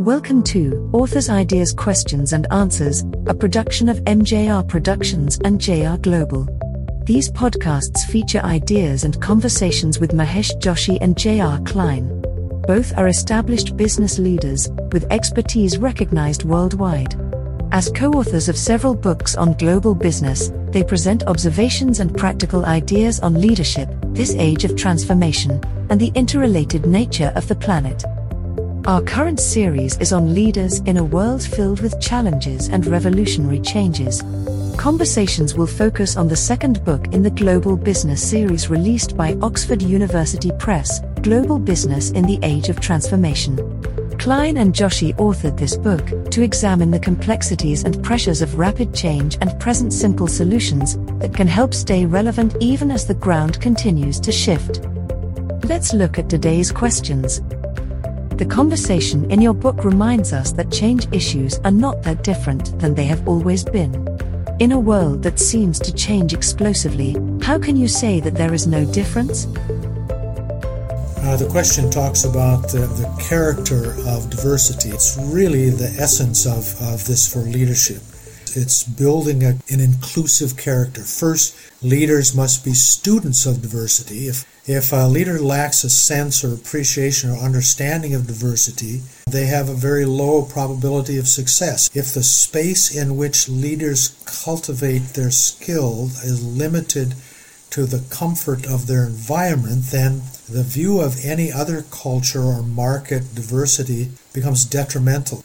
Welcome to Authors Ideas Questions and Answers, a production of MJR Productions and JR Global. These podcasts feature ideas and conversations with Mahesh Joshi and J.R. Klein. Both are established business leaders with expertise recognized worldwide. As co authors of several books on global business, they present observations and practical ideas on leadership, this age of transformation, and the interrelated nature of the planet. Our current series is on leaders in a world filled with challenges and revolutionary changes. Conversations will focus on the second book in the Global Business series released by Oxford University Press Global Business in the Age of Transformation. Klein and Joshi authored this book to examine the complexities and pressures of rapid change and present simple solutions that can help stay relevant even as the ground continues to shift. Let's look at today's questions. The conversation in your book reminds us that change issues are not that different than they have always been. In a world that seems to change explosively, how can you say that there is no difference? Uh, the question talks about the, the character of diversity. It's really the essence of, of this for leadership. It's building a, an inclusive character. First, leaders must be students of diversity. If if a leader lacks a sense or appreciation or understanding of diversity, they have a very low probability of success. If the space in which leaders cultivate their skill is limited to the comfort of their environment, then the view of any other culture or market diversity becomes detrimental.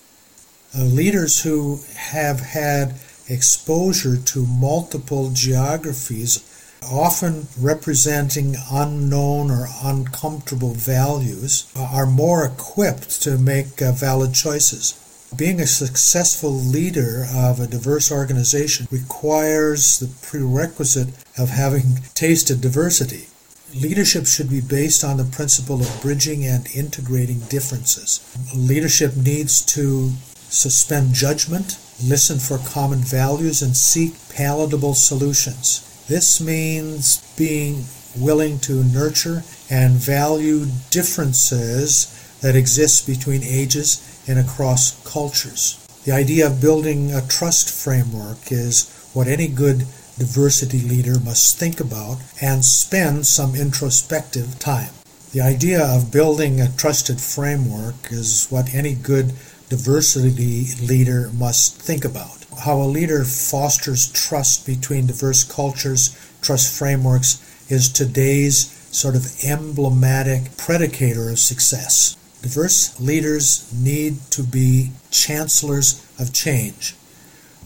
Uh, leaders who have had exposure to multiple geographies, often representing unknown or uncomfortable values, are more equipped to make uh, valid choices. Being a successful leader of a diverse organization requires the prerequisite of having tasted diversity. Leadership should be based on the principle of bridging and integrating differences. Leadership needs to suspend judgment, listen for common values, and seek palatable solutions. This means being willing to nurture and value differences that exist between ages and across cultures. The idea of building a trust framework is what any good diversity leader must think about and spend some introspective time. The idea of building a trusted framework is what any good diversity leader must think about. How a leader fosters trust between diverse cultures, trust frameworks, is today's sort of emblematic predicator of success. Diverse leaders need to be chancellors of change.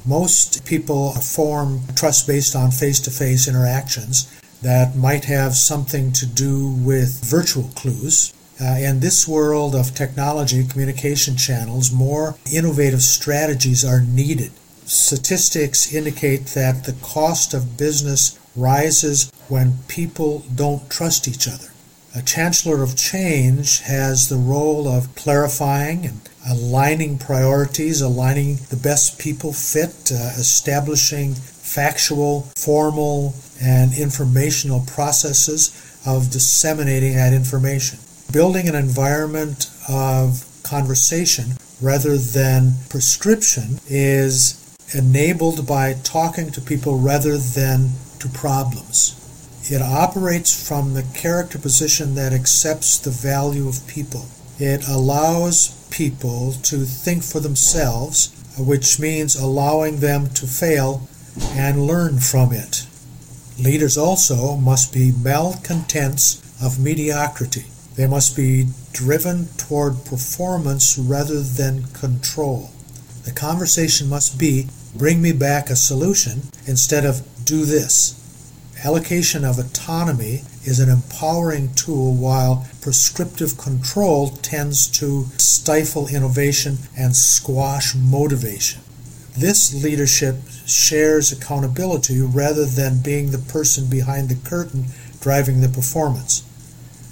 Most people form trust based on face to face interactions that might have something to do with virtual clues, uh, in this world of technology, communication channels, more innovative strategies are needed. Statistics indicate that the cost of business rises when people don't trust each other. A chancellor of change has the role of clarifying and aligning priorities, aligning the best people fit, uh, establishing factual, formal, and informational processes of disseminating that information building an environment of conversation rather than prescription is enabled by talking to people rather than to problems. It operates from the character position that accepts the value of people. It allows people to think for themselves, which means allowing them to fail and learn from it. Leaders also must be malcontents of mediocrity. They must be driven toward performance rather than control. The conversation must be bring me back a solution instead of do this. Allocation of autonomy is an empowering tool while prescriptive control tends to stifle innovation and squash motivation. This leadership shares accountability rather than being the person behind the curtain driving the performance.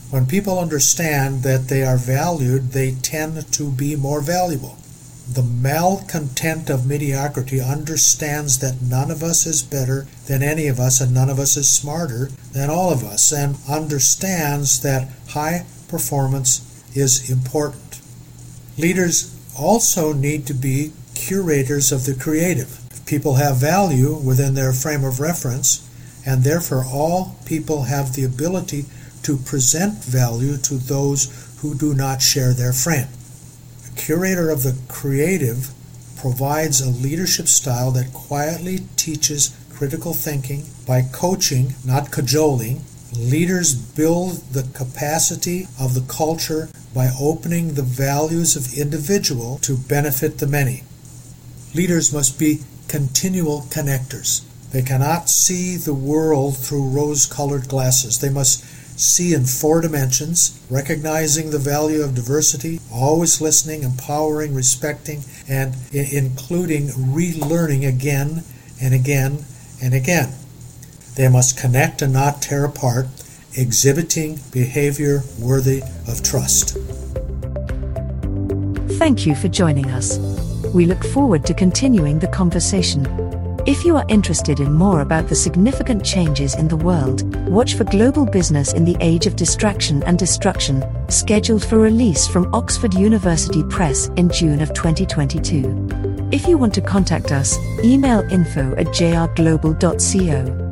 When people understand that they are valued, they tend to be more valuable. The malcontent of mediocrity understands that none of us is better than any of us and none of us is smarter than all of us and understands that high performance is important. Leaders also need to be curators of the creative. If people have value within their frame of reference, and therefore all people have the ability to present value to those who do not share their frame The curator of the creative provides a leadership style that quietly teaches critical thinking by coaching, not cajoling. Leaders build the capacity of the culture by opening the values of individual to benefit the many. Leaders must be continual connectors. They cannot see the world through rose-colored glasses. They must see in four dimensions, recognizing the value of diversity, always listening, empowering, respecting, and I- including relearning again and again and again. They must connect and not tear apart, exhibiting behavior worthy of trust. Thank you for joining us. We look forward to continuing the conversation. If you are interested in more about the significant changes in the world, watch for Global Business in the Age of Distraction and Destruction, scheduled for release from Oxford University Press in June of 2022. If you want to contact us, email info at jrglobal.co.